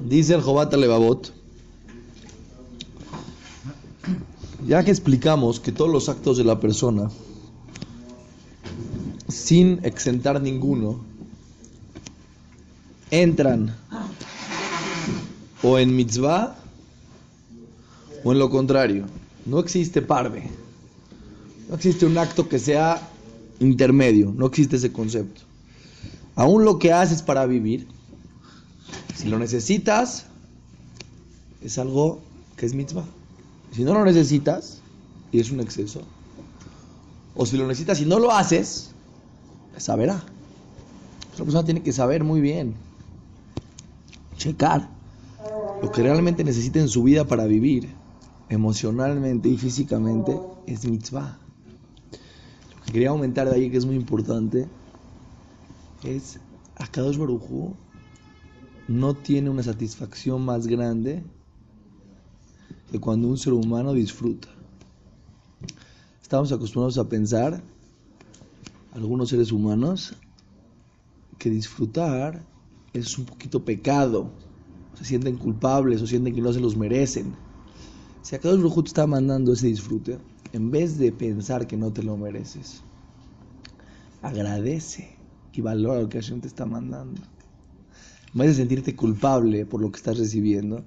Dice el Jobata Levavot, ya que explicamos que todos los actos de la persona, sin exentar ninguno, entran o en mitzvah o en lo contrario. No existe parve. No existe un acto que sea intermedio. No existe ese concepto. Aún lo que haces para vivir, si lo necesitas, es algo que es mitzvah. Si no lo necesitas, y es un exceso, o si lo necesitas y no lo haces, saberá. La persona tiene que saber muy bien, checar lo que realmente necesita en su vida para vivir, emocionalmente y físicamente, es mitzvah. Lo que quería aumentar de ahí, que es muy importante, es Akadosh Baruj no tiene una satisfacción más grande que cuando un ser humano disfruta. Estamos acostumbrados a pensar, algunos seres humanos, que disfrutar es un poquito pecado. Se sienten culpables o sienten que no se los merecen. Si Akadosh Baruj te está mandando ese disfrute, en vez de pensar que no te lo mereces, agradece y valora lo que Hashem te está mandando. En vez de sentirte culpable por lo que estás recibiendo,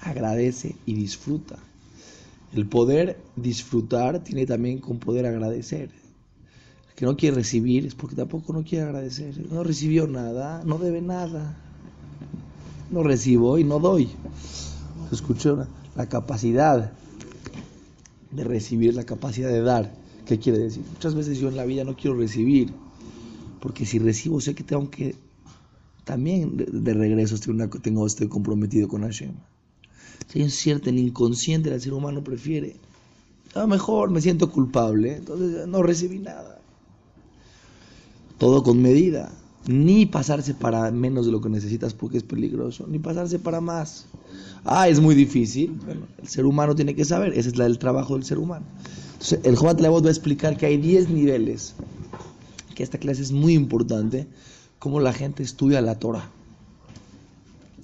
agradece y disfruta. El poder disfrutar tiene también con poder agradecer. El que no quiere recibir es porque tampoco no quiere agradecer. No recibió nada, no debe nada. No recibo y no doy. Escuchó la capacidad de recibir, la capacidad de dar. ¿Qué quiere decir? Muchas veces yo en la vida no quiero recibir porque si recibo, sé que tengo que también de, regreso tengo, estoy comprometido con Hashem. Si es cierto, el inconsciente del ser humano prefiere, a lo mejor me siento culpable, entonces no recibí nada. Todo con medida. Ni pasarse para menos de lo que necesitas porque es peligroso, ni pasarse para más. Ah, es muy difícil. Bueno, el ser humano tiene que saber, ese es el trabajo del ser humano. Entonces, el Jobat Levot va a explicar que hay 10 niveles que esta clase es muy importante, cómo la gente estudia la Torah.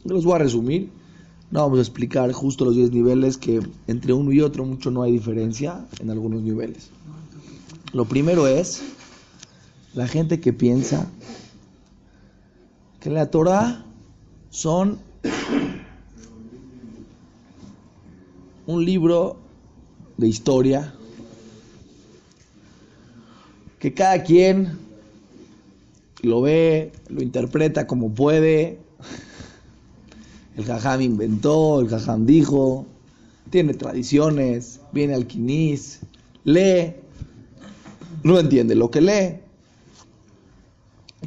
Los voy a resumir, no vamos a explicar justo los 10 niveles, que entre uno y otro mucho no hay diferencia en algunos niveles. Lo primero es la gente que piensa que la Torah son un libro de historia que cada quien lo ve, lo interpreta como puede. El jajam inventó, el jajam dijo, tiene tradiciones, viene al quinis, lee, no entiende lo que lee.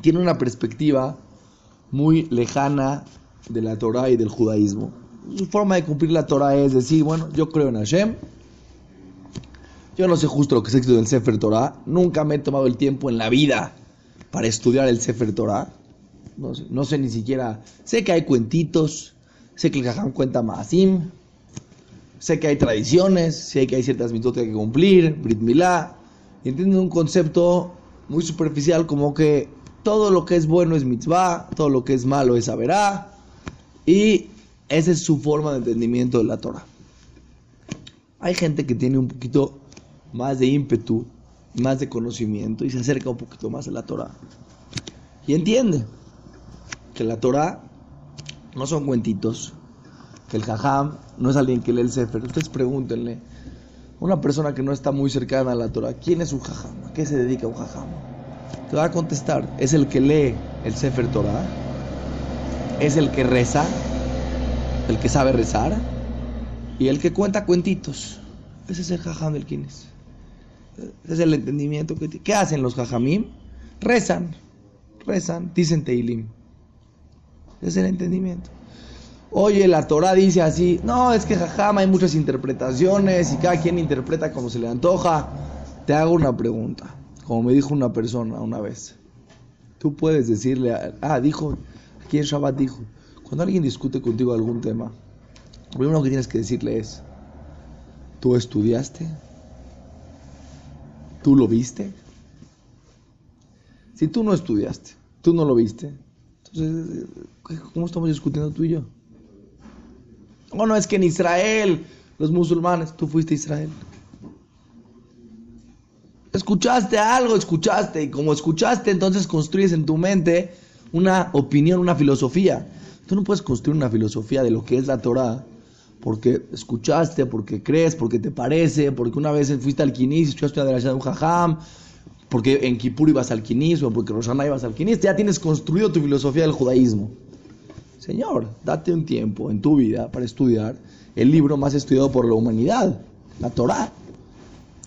Tiene una perspectiva muy lejana de la Torah y del judaísmo. Su forma de cumplir la Torah es decir, bueno, yo creo en Hashem, yo no sé justo lo que es el del Sefer Torah, nunca me he tomado el tiempo en la vida para estudiar el Sefer Torah. No sé, ni siquiera. Sé que hay cuentitos, sé que el Jajam cuenta Maasim, sé que hay tradiciones, sé que hay ciertas mitos que hay que cumplir, Brit Milá. Entienden un concepto muy superficial como que todo lo que es bueno es mitzvah, todo lo que es malo es saberá. Y esa es su forma de entendimiento de la Torah. Hay gente que tiene un poquito más de ímpetu más de conocimiento y se acerca un poquito más a la Torah. Y entiende que la Torah no son cuentitos, que el jajam no es alguien que lee el Sefer. Ustedes pregúntenle, una persona que no está muy cercana a la Torah, ¿quién es un jajam? ¿A qué se dedica un jajam? Te va a contestar, es el que lee el Sefer Torah, es el que reza, el que sabe rezar y el que cuenta cuentitos. Ese es el jajam del quién es. Es el entendimiento que ¿Qué hacen los jajamim? Rezan, rezan, dicen Teilim. Es el entendimiento. Oye, la Torah dice así, no, es que jajam hay muchas interpretaciones y cada quien interpreta como se le antoja. Te hago una pregunta, como me dijo una persona una vez. Tú puedes decirle, ah, dijo, aquí en Shabbat dijo, cuando alguien discute contigo algún tema, lo primero que tienes que decirle es, ¿tú estudiaste? ¿Tú lo viste? Si tú no estudiaste, tú no lo viste, entonces, ¿cómo estamos discutiendo tú y yo? O no es que en Israel, los musulmanes, tú fuiste a Israel. Escuchaste algo, escuchaste, y como escuchaste, entonces construyes en tu mente una opinión, una filosofía. Tú no puedes construir una filosofía de lo que es la Torah porque escuchaste, porque crees, porque te parece, porque una vez fuiste al Quinis, escuchaste la de un jajam, porque en Kippur ibas al Quinis o porque Rosana ibas al Quinis, ya tienes construido tu filosofía del judaísmo. Señor, date un tiempo en tu vida para estudiar el libro más estudiado por la humanidad, la Torah.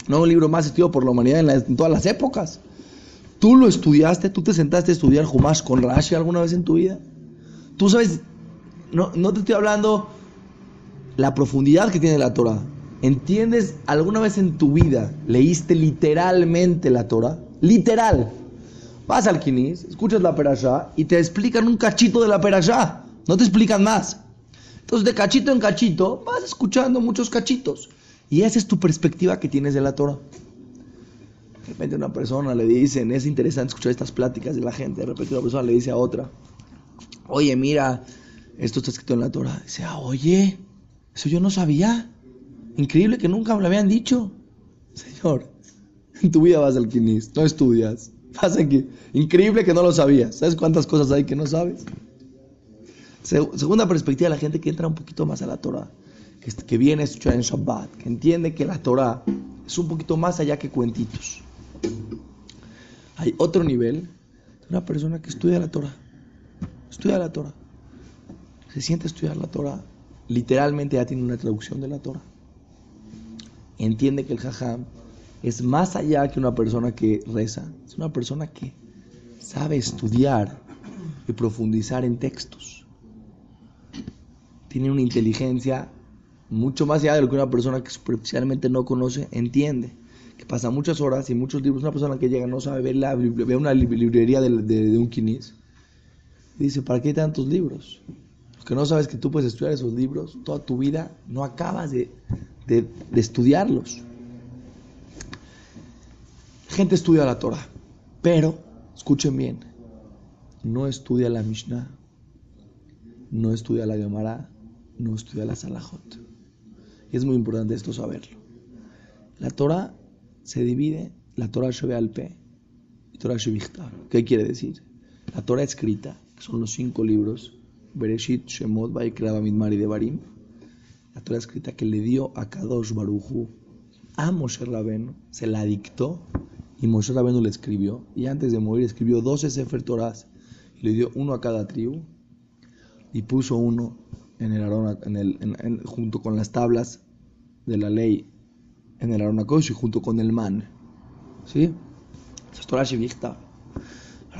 No un libro más estudiado por la humanidad en, todas las épocas. ¿Tú lo estudiaste? ¿Tú te sentaste a estudiar Jumash con Rashi alguna vez en tu vida? Tú sabes, no, no te estoy hablando la profundidad que tiene la Torah. ¿Entiendes alguna vez en tu vida leíste literalmente la Torah? Literal. Vas al Kinis, escuchas la perashá y te explican un cachito de la perashá. No te explican más. Entonces, de cachito en cachito, vas escuchando muchos cachitos. Y esa es tu perspectiva que tienes de la Torah. De repente una persona le dicen, es interesante escuchar estas pláticas de la gente. De repente una persona le dice a otra, oye, mira, esto está escrito en la Torah. Dice, ah, oye, eso yo no sabía. Increíble que nunca me lo habían dicho. Señor, en tu vida vas al quinis, no estudias. Vas aquí. Increíble que no lo sabías. ¿Sabes cuántas cosas hay que no sabes? Segunda perspectiva, la gente que entra un poquito más a la Torah, que, viene a escuchar en Shabbat, que entiende que la Torah es un poquito más allá que cuentitos. Hay otro nivel de una persona que estudia la Torah. Estudia la Torah. Se siente estudiar la Torah literalmente ya tiene una traducción de la Torah. Entiende que el jajam es más allá que una persona que reza, es una persona que sabe estudiar y profundizar en textos. Tiene una inteligencia mucho más allá de lo que una persona que superficialmente no conoce entiende. Que pasa muchas horas y muchos libros. Una persona que llega no sabe ver, la, ve una librería de, de, un quinis. dice, ¿para qué hay tantos libros? Que no sabes que tú puedes estudiar esos libros toda tu vida, no acabas de, de, estudiarlos. Gente estudia la Torah, pero, escuchen bien, no estudia la Mishnah, no estudia la Gemara, no estudia la Salahot. Es muy importante esto saberlo. La Torah se divide, la Torah Shebe al y Torah Shevichtar. ¿Qué quiere decir? La Torah escrita, que son los cinco libros, Bereshit, Shemot, y Devarim, la Torah escrita que le dio a Kadosh Baruchu a Moshe Rabenu, se la dictó y Moshe Rabenu le escribió. Y antes de morir escribió 12 Sefer Torahs y le dio uno a cada tribu y puso uno en el Arona, en el, junto con las tablas de la ley en el Aronakosh y junto con el man. ¿Sí? Esa es Torah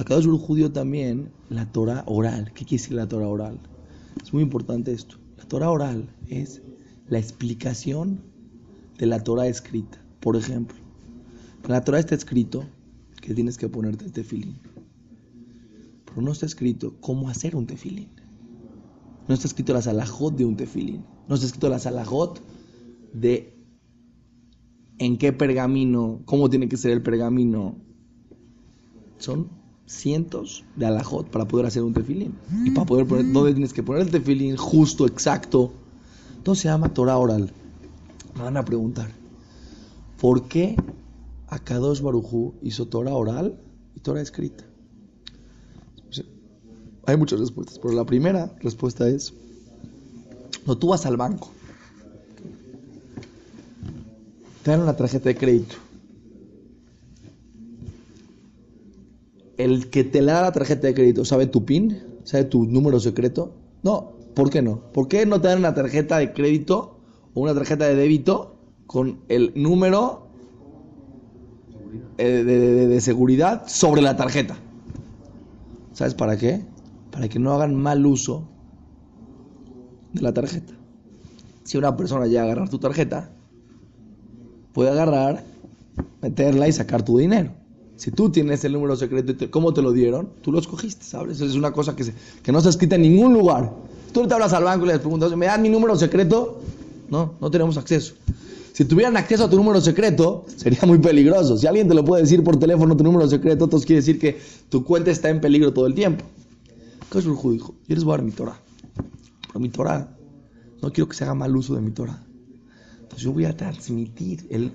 para cada judío también la Torah oral. ¿Qué quiere decir la Torah oral? Es muy importante esto. La Torah oral es la explicación de la Torah escrita. Por ejemplo, en la Torah está escrito que tienes que ponerte el tefilín. Pero no está escrito cómo hacer un tefilín. No está escrito la salajot de un tefilín. No está escrito la salajot de en qué pergamino, cómo tiene que ser el pergamino. Son cientos de alajot para poder hacer un tefilín. Y para poder poner, ¿dónde tienes que poner el tefilín? Justo, exacto. Entonces se llama Torah oral. Me van a preguntar, ¿por qué Akadosh Barujú hizo Torah oral y Torah escrita? Hay muchas respuestas, pero la primera respuesta es, no tú vas al banco, te dan una tarjeta de crédito el que te le da la tarjeta de crédito sabe tu PIN, sabe tu número secreto. No, ¿por qué no? ¿Por qué no te dan una tarjeta de crédito o una tarjeta de débito con el número eh, de, seguridad sobre la tarjeta? ¿Sabes para qué? Para que no hagan mal uso de la tarjeta. Si una persona llega a agarrar tu tarjeta, puede agarrar, meterla y sacar tu dinero. Si tú tienes el número secreto, ¿cómo te lo dieron? Tú lo escogiste, ¿sabes? Es una cosa que, que no está escrita en ningún lugar. Tú te hablas al banco y les preguntas, ¿me dan mi número secreto? No, no tenemos acceso. Si tuvieran acceso a tu número secreto, sería muy peligroso. Si alguien te lo puede decir por teléfono tu número secreto, entonces quiere decir que tu cuenta está en peligro todo el tiempo. ¿Qué es el dijo? Yo les voy a dar mi Torah. Pero mi Torah No quiero que se haga mal uso de mi Torah. Entonces yo voy a transmitir. El,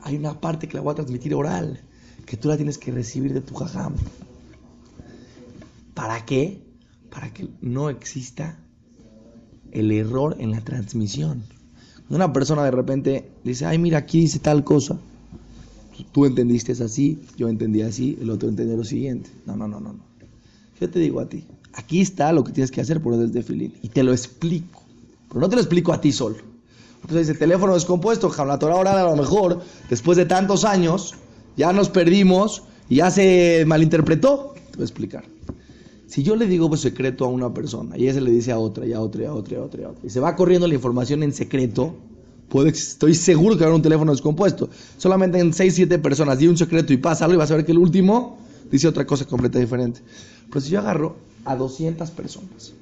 hay una parte que la voy a transmitir oral, que tú la tienes que recibir de tu jajam. ¿Para qué? Para que no exista el error en la transmisión. Una persona de repente dice, ay, mira, aquí dice tal cosa. Tú entendiste así, yo entendí así, el otro entendió lo siguiente. No, no, no, no. no. Yo te digo a ti, aquí está lo que tienes que hacer por desde filín. Y te lo explico. Pero no te lo explico a ti solo. Entonces el teléfono descompuesto, la Torah oral a lo mejor, después de tantos años, ya nos perdimos y ya se malinterpretó. Te voy a explicar. Si yo le digo pues, secreto a una persona y ella le dice a otra y a otra y a otra y a otra, y, se va corriendo la información en secreto, estoy seguro que a haber un teléfono descompuesto. Solamente en 6, 7 personas di un secreto y pasa algo y vas a ver que el último dice otra cosa completamente diferente. Pero si yo agarro a 200 personas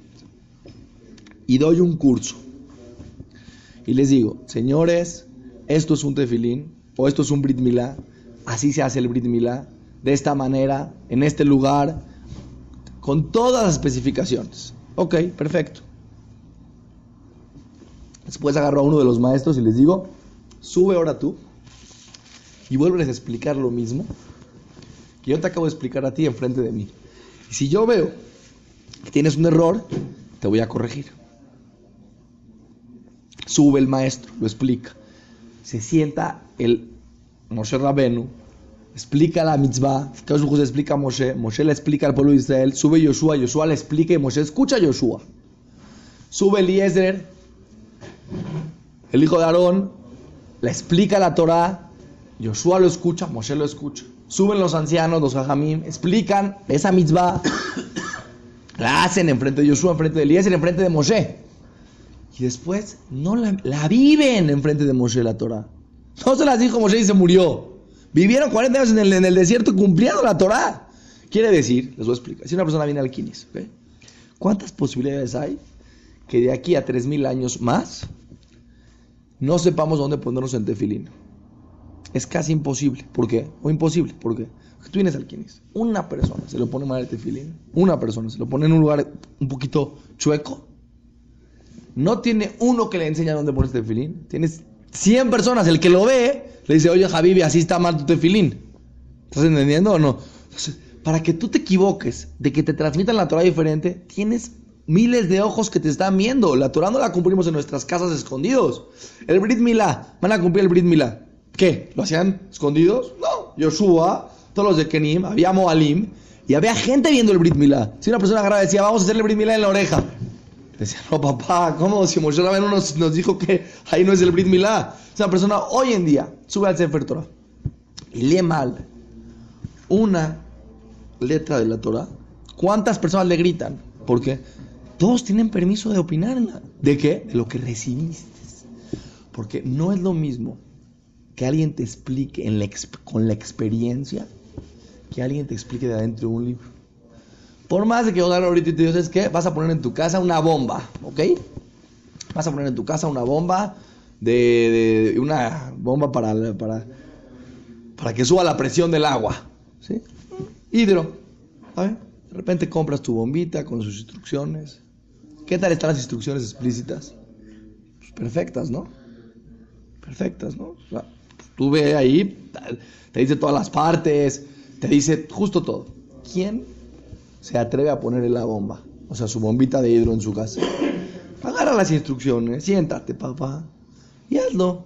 y doy un curso y les digo, señores, esto es un tefilín o esto es un Brit Milá, así se hace el Brit Milá, de esta manera, en este lugar, con todas las especificaciones. Ok, perfecto. Después agarro a uno de los maestros y les digo, sube ahora tú y vuelves a explicar lo mismo que yo te acabo de explicar a ti enfrente de mí. Y si yo veo que tienes un error, te voy a corregir. Sube el maestro, lo explica. Se sienta el Moshe Rabenu, explica la mitzvah, Jesús explica a Moshe, Moshe le explica al pueblo de Israel, sube Yoshua, Yoshua le explica y Moshe escucha a Yoshua. Sube Eliezer, el hijo de Aarón, le explica la Torah, Yoshua lo escucha, Moshe lo escucha. Suben los ancianos, los hajamim, explican esa mitzvah, la hacen enfrente de Yoshua, enfrente de Eliezer, enfrente de Moshe. Y después no la, la viven enfrente de Moshe la Torah. No se las dijo Moshe y se murió. Vivieron 40 años en el, desierto cumpliendo la Torah. Quiere decir, les voy a explicar, si una persona viene al Kinis, ¿cuántas posibilidades hay que de aquí a 3.000 años más no sepamos dónde ponernos en tefilín? Es casi imposible. ¿Por qué? O imposible. ¿Por qué? Porque tú vienes al Kinis. Una persona se lo pone mal el tefilín. Una persona se lo pone en un lugar un poquito chueco no tiene uno que le enseña dónde poner este tefilín. Tienes 100 personas. El que lo ve le dice, oye, Javibi, así está mal tu tefilín. ¿Estás entendiendo o no? Entonces, para que tú te equivoques de que te transmitan la Torah diferente, tienes miles de ojos que te están viendo. La Torah no la cumplimos en nuestras casas escondidos. El Brit Milá, van a cumplir el Brit Milá. ¿Qué? ¿Lo hacían escondidos? No. Yoshua, todos los de Kenim, había Moalim y había gente viendo el Brit Milá. Si una persona grave decía, vamos a hacer el Brit Milá en la oreja. Decía, no, papá, ¿cómo? Si Moshe Rabenu nos, nos dijo que ahí no es el Brit Milá. Es una persona hoy en día sube al Sefer Torah y lee mal una letra de la Torah. ¿Cuántas personas le gritan? Porque todos tienen permiso de opinar. ¿De qué? De lo que recibiste. Porque no es lo mismo que alguien te explique con la experiencia que alguien te explique de adentro de un libro. Por más de que yo agarre ahorita y te digo, qué? Vas a poner en tu casa una bomba, ¿ok? Vas a poner en tu casa una bomba de, una bomba para, para, para que suba la presión del agua, ¿sí? Hidro, ¿sabes? De repente compras tu bombita con sus instrucciones. ¿Qué tal están las instrucciones explícitas? Pues perfectas, ¿no? Perfectas, ¿no? O sea, tú ve ahí, te dice todas las partes, te dice justo todo. ¿Quién se atreve a ponerle la bomba, o sea, su bombita de hidro en su casa. Agarra las instrucciones, siéntate, papá, y hazlo.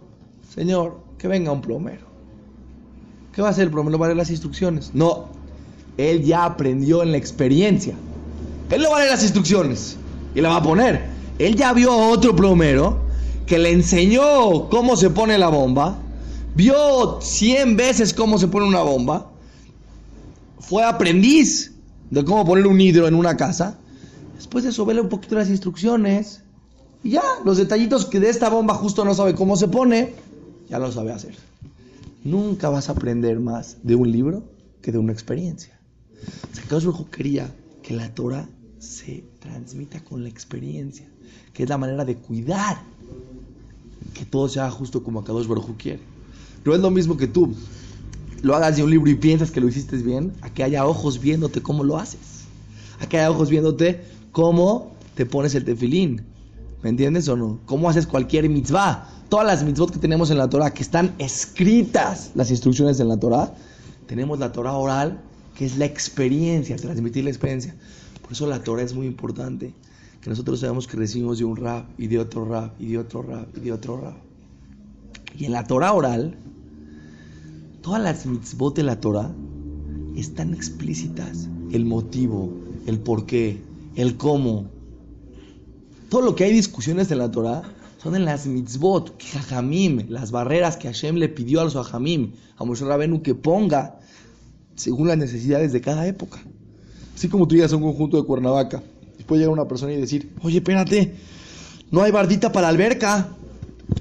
Señor, que venga un plomero. ¿Qué va a hacer el plomero? ¿Va a las instrucciones? No, él ya aprendió en la experiencia. Él no va a leer las instrucciones y la va a poner. Él ya vio a otro plomero que le enseñó cómo se pone la bomba, vio 100 veces cómo se pone una bomba, fue aprendiz de cómo poner un hidro en una casa. Después de eso, vele un poquito las instrucciones. Y ya, los detallitos que de esta bomba justo no sabe cómo se pone, ya lo sabe hacer. Nunca vas a aprender más de un libro que de una experiencia. O sea, quería que la Torah se transmita con la experiencia, que es la manera de cuidar que todo sea justo como Kadosh Baruj quiere. No es lo mismo que tú lo hagas de un libro y piensas que lo hiciste bien, a que haya ojos viéndote cómo lo haces. A que haya ojos viéndote cómo te pones el tefilín. ¿Me entiendes o no? ¿Cómo haces cualquier mitzvah? Todas las mitzvot que tenemos en la Torah, que están escritas, las instrucciones en la Torah, tenemos la Torah oral, que es la experiencia, transmitir la experiencia. Por eso la Torah es muy importante, que nosotros sabemos que recibimos de un rab, y de otro rab, y de otro rab, y de otro rab. Y en la Torah oral, todas las mitzvot de la Torah están explícitas. El motivo, el por qué, el cómo, todo lo que hay discusiones en la Torah son en las mitzvot, que jajamim, las barreras que Hashem le pidió a los jajamim, a Moshe Rabenu que ponga según las necesidades de cada época. Así como tú llegas a un conjunto de Cuernavaca, puede llegar una persona y decir, oye, espérate, no hay bardita para la alberca.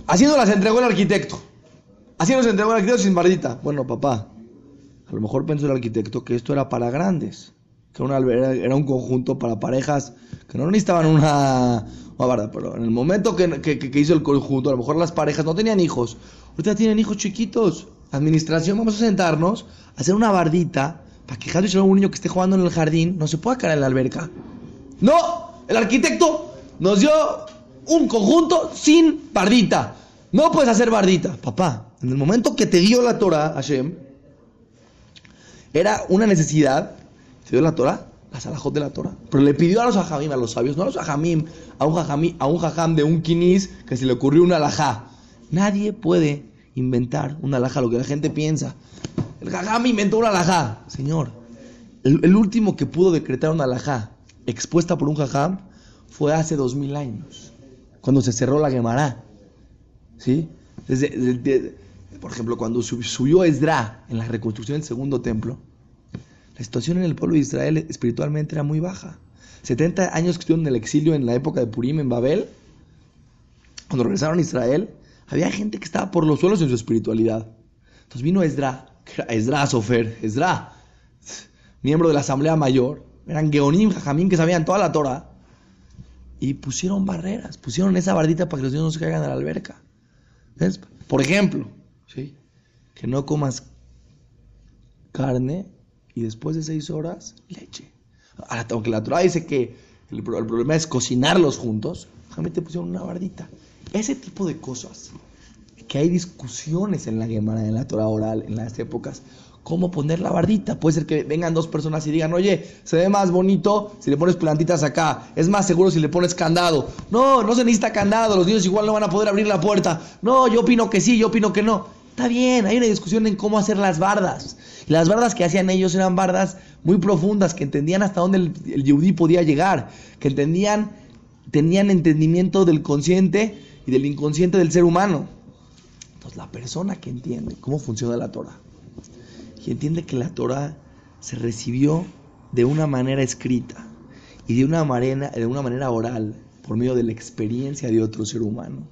Así nos las entregó el arquitecto. Así nos entregó el arquitecto sin bardita. Bueno, papá, a lo mejor pensó el arquitecto que esto era para grandes que una, era un conjunto para parejas que no necesitaban una, una barda, pero en el momento que, que, hizo el conjunto, a lo mejor las parejas no tenían hijos, ahorita tienen hijos chiquitos. Administración, vamos a sentarnos, a hacer una bardita para que cada un niño que esté jugando en el jardín no se pueda caer en la alberca. No, el arquitecto nos dio un conjunto sin bardita. No puedes hacer bardita. Papá, en el momento que te dio la Torah, Hashem, era una necesidad ¿Se dio la Torah? Las alajot de la Torah. Pero le pidió a los ajamim, a los sabios, no a los ajamim, a un jajamim, a un de un quinis que se le ocurrió una alajá. Nadie puede inventar una alajá, lo que la gente piensa. El jajam inventó una alajá. Señor, el, último que pudo decretar una alajá expuesta por un jajam fue hace dos mil años, cuando se cerró la Gemara. ¿Sí? por ejemplo, cuando subió Esdra en la reconstrucción del segundo templo, la situación en el pueblo de Israel espiritualmente era muy baja. 70 años que estuvieron en el exilio en la época de Purim en Babel, cuando regresaron a Israel, había gente que estaba por los suelos en su espiritualidad. Entonces vino era Esdra Sofer, Esdra, miembro de la Asamblea Mayor, eran Geonim, Jajamín, que sabían toda la Torah, y pusieron barreras, pusieron esa bardita para que los niños no se caigan a la alberca. Por ejemplo, ¿sí? que no comas carne y después de seis horas, leche. aunque la Torah dice que el, problema es cocinarlos juntos, te pusieron una bardita. Ese tipo de cosas, que hay discusiones en la Gemara, en la Torah oral, en las épocas, cómo poner la bardita. Puede ser que vengan dos personas y digan, oye, se ve más bonito si le pones plantitas acá, es más seguro si le pones candado. No, no se necesita candado, los niños igual no van a poder abrir la puerta. No, yo opino que sí, yo opino que no. Está bien, hay una discusión en cómo hacer las bardas. las bardas que hacían ellos eran bardas muy profundas, que entendían hasta dónde el, el podía llegar, que entendían, tenían entendimiento del consciente y del inconsciente del ser humano. Entonces, la persona que entiende cómo funciona la Torah y entiende que la Torah se recibió de una manera escrita y de una manera, de una manera oral, por medio de la experiencia de otro ser humano,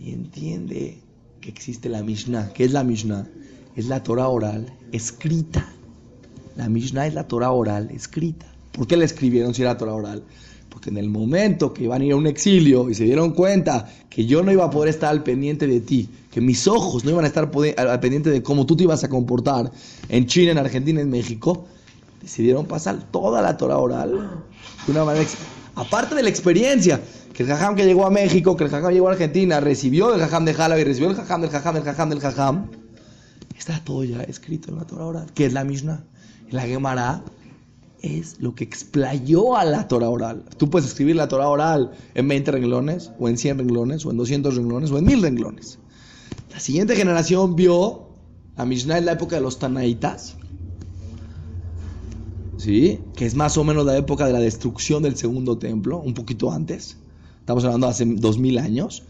y entiende que existe la Mishnah. ¿Qué es la Mishnah? Es la Torah oral escrita. La Mishnah es la Torah oral escrita. ¿Por qué la escribieron si era Torah oral? Porque en el momento que iban a ir a un exilio y se dieron cuenta que yo no iba a poder estar al pendiente de ti, que mis ojos no iban a estar al pendiente de cómo tú te ibas a comportar en China, en Argentina, en México, decidieron pasar toda la Torah oral de una manera Aparte de la experiencia, que el jajam que llegó a México, que el jajam llegó a Argentina, recibió el jajam de Jalabi, recibió el jajam del jajam del jajam del jajam, está todo ya escrito en la Torah oral, que es la Mishnah. La Gemara es lo que explayó a la Torah oral. Tú puedes escribir la Torah oral en 20 renglones, o en 100 renglones, o en 200 renglones, o en 1000 renglones. La siguiente generación vio la Mishnah en la época de los Tanaitas, ¿sí? que es más o menos la época de la destrucción del segundo templo, un poquito antes, estamos hablando hace 2000 años,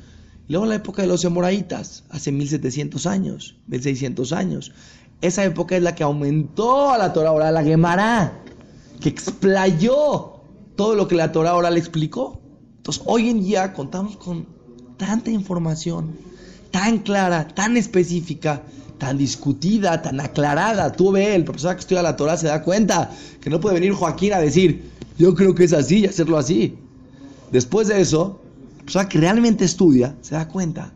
luego la época de los Emoraitas, hace 1700 años, 1600 años. Esa época es la que aumentó a la Torah oral, la Gemara, que explayó todo lo que la Torah oral explicó. Entonces, hoy en día contamos con tanta información, tan clara, tan específica, tan discutida, tan aclarada. Tú ve, el profesor que estudia la Torah se da cuenta que no puede venir Joaquín a decir, yo creo que es así y hacerlo así. Después de eso, la persona que realmente estudia se da cuenta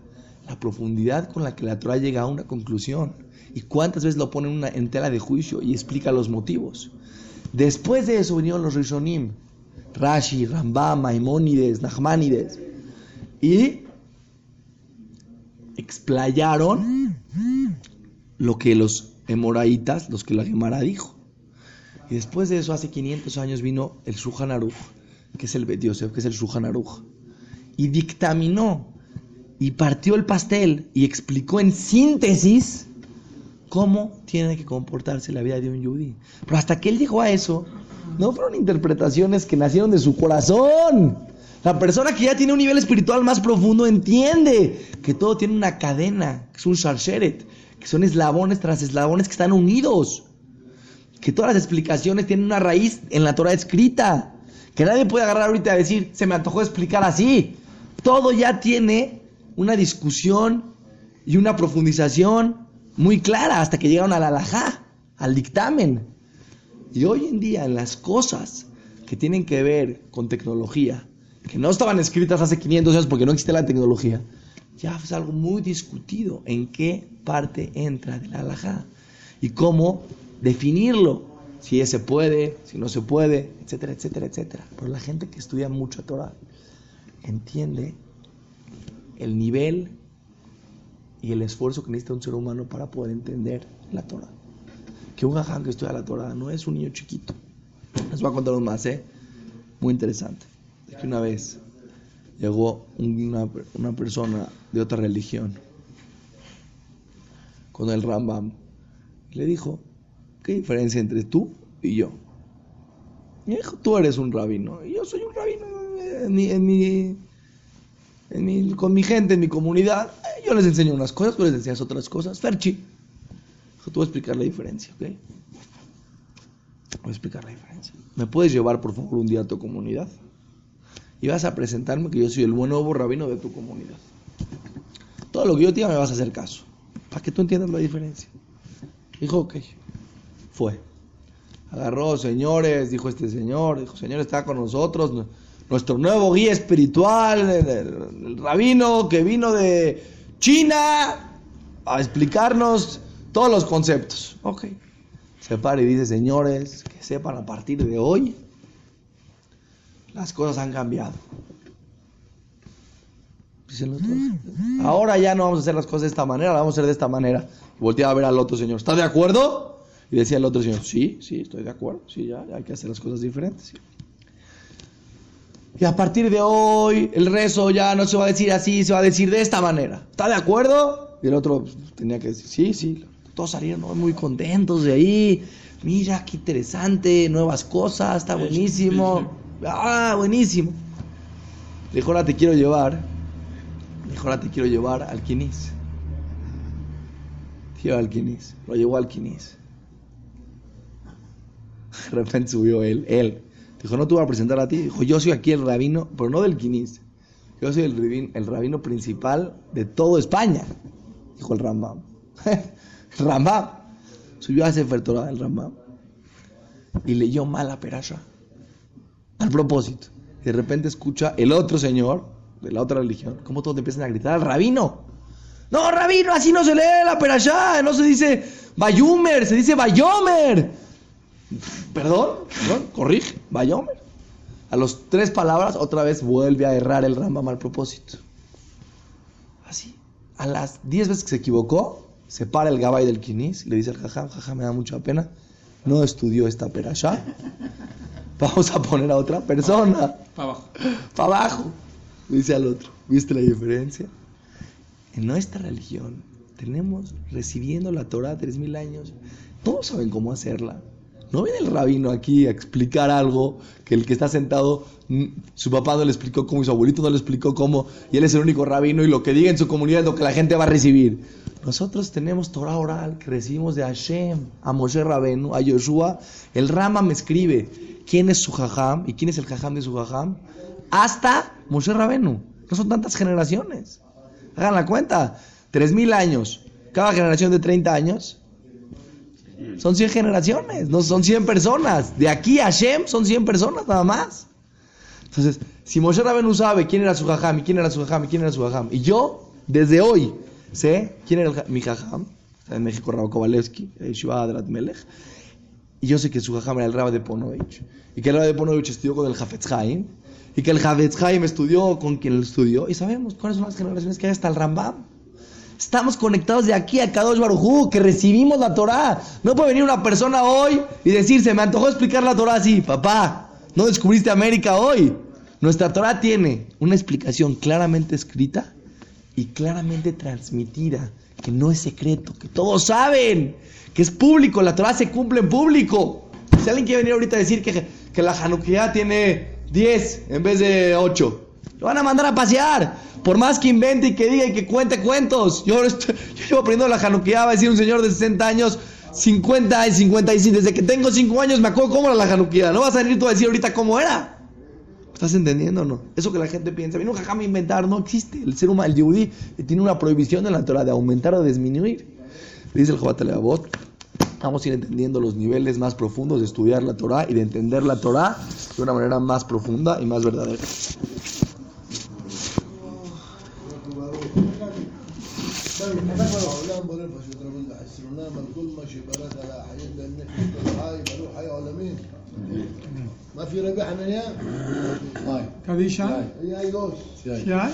la profundidad con la que la Torah llega a una conclusión y cuántas veces lo pone en, una, tela de juicio y explica los motivos. Después de eso vinieron los Rishonim, Rashi, Rambam, Maimónides, Nachmanides. Y explayaron lo que los hemoraitas, los que la Gemara dijo. Y después de eso, hace 500 años vino el Aruch, que es el Yosef, que es el Aruch, y dictaminó y partió el pastel y explicó en síntesis cómo tiene que comportarse la vida de un yudí. Pero hasta que él llegó a eso, no fueron interpretaciones que nacieron de su corazón. La persona que ya tiene un nivel espiritual más profundo entiende que todo tiene una cadena, que es un sharsheret, que son eslabones tras eslabones que están unidos. Que todas las explicaciones tienen una raíz en la Torah escrita. Que nadie puede agarrar ahorita y decir, se me antojó explicar así. Todo ya tiene una discusión y una profundización muy clara hasta que llegaron al alajá, al dictamen. Y hoy en día en las cosas que tienen que ver con tecnología, que no estaban escritas hace 500 años porque no existe la tecnología, ya es algo muy discutido en qué parte entra de la alajá y cómo definirlo, si se puede, si no se puede, etcétera, etcétera, etcétera. Pero la gente que estudia mucho Torah entiende el nivel y el esfuerzo que necesita un ser humano para poder entender la Torah. Que un jajam que estudia la Torah no es un niño chiquito. Les voy a contar un más, ¿eh? Muy interesante. Es que una vez llegó una, una persona de otra religión con el Rambam y le dijo, ¿qué diferencia entre tú y yo? Y dijo, tú eres un rabino y yo soy un rabino en mi, en mi con mi gente, en mi comunidad, yo les enseño unas cosas, tú les enseñas otras cosas. Ferchi, te voy a explicar la diferencia, ¿ok? Voy a explicar la diferencia. ¿Me puedes llevar, por favor, un día a tu comunidad? Y vas a presentarme que yo soy el buen nuevo rabino de tu comunidad. Todo lo que yo te diga me vas a hacer caso. Para que tú entiendas la diferencia. Dijo, ok. Fue. Agarró, señores, dijo este señor, dijo, señor, está con nosotros nuestro nuevo guía espiritual, el, rabino que vino de China a explicarnos todos los conceptos. Ok. Se para y dice, señores, que sepan a partir de hoy, las cosas han cambiado. Dicen los dos. Ahora ya no vamos a hacer las cosas de esta manera, vamos a hacer de esta manera. Y volteaba a ver al otro señor, ¿está de acuerdo? Y decía el otro señor, sí, sí, estoy de acuerdo, sí, ya, ya hay que hacer las cosas diferentes. Y a partir de hoy el rezo ya no se va a decir así, se va a decir de esta manera. ¿Está de acuerdo? Y el otro pues, tenía que decir, sí, sí. Todos salieron muy contentos de ahí. Mira, qué interesante, nuevas cosas, está buenísimo. Ah, buenísimo. Le dijo, ahora te quiero llevar. Le dijo, ahora te quiero llevar al Quinis. Tío, al Quinis. Lo llevó al Quinis. De repente subió él, él, Dijo, no te voy a presentar a ti. Dijo, yo soy aquí el rabino, pero no del Quinis. Yo soy el rabino, el rabino principal de toda España. Dijo el Rambam. el Rambam. Subió a ese Torah el Rambam. Y leyó mal la perasha. Al propósito. de repente escucha el otro señor de la otra religión. ¿Cómo todos empiezan a gritar al rabino? No, rabino, así no se lee la perasha. No se dice Bayumer, se dice Bayomer. Perdón, perdón, corrige, Bayomer. A las tres palabras, otra vez vuelve a errar el Rambam al propósito. Así. A las diez veces que se equivocó, se para el Gabay del Kinis y le dice al Jajam, Jajam, me da mucha pena, no estudió esta perashá. Vamos a poner a otra persona. Para abajo. Para abajo. Dice al otro. ¿Viste la diferencia? En nuestra religión tenemos recibiendo la Torah tres mil años. Todos saben cómo hacerla. No viene el rabino aquí a explicar algo que el que está sentado, mm, su papá no le explicó cómo su abuelito no le explicó cómo, y él es el único rabino y lo que diga en su comunidad es lo que la gente va a recibir. Nosotros tenemos Torah oral que recibimos de Hashem, a Moshe Rabenu, a Yoshua. El Rama me escribe quién es su jajam y quién es el jajam de su jajam hasta Moshe Rabenu. No son tantas generaciones. Hagan la cuenta. Tres mil años. Cada generación de 30 años son 100 generaciones, no son 100 personas. De aquí a Shem son 100 personas nada más. Entonces, si Moshe Rabenu sabe quién era su jajam, y quién era su jajam, y quién era su jajam, y yo, desde hoy, sé quién era mi jajam, está en México Raúl Kowalewski, Shiva Melech, Y yo sé que su jajam era el Rabbi de Ponovich. Y que el Rabbi de Ponovich estudió con el Jafetz Haim. Y que el Jafetz Haim estudió con quien él estudió. Y sabemos cuáles son las generaciones que hay hasta el Rambam. Estamos conectados de aquí a Kadosh Barujú, que recibimos la Torah. No puede venir una persona hoy y decir, se me antojó explicar la Torah así. Papá, no descubriste América hoy. Nuestra Torah tiene una explicación claramente escrita y claramente transmitida, que no es secreto, que todos saben, que es público, la Torah se cumple en público. Si alguien quiere venir ahorita a decir que, que la Hanukkah tiene 10 en vez de 8, lo van a mandar a pasear. Por más que invente y que diga y que cuente cuentos. Yo, estoy, yo llevo aprendiendo la Hanukkah, va a decir un señor de 60 años, 50 y 55. Desde que tengo 5 años me acuerdo cómo era la Hanukkah. No vas a venir tú a decir ahorita cómo era. ¿Estás entendiendo o no? Eso que la gente piensa, vino jajam a inventar, no existe. El ser humano, el yudí, tiene una prohibición en la Torah de aumentar o disminuir. Dice el Jobat Leabot, vamos a ir entendiendo los niveles más profundos de estudiar la Torah y de entender la Torah de una manera más profunda y más verdadera. هؤلاء ما في ربيع حنانيا هاي كذي شاي؟ هي هاي.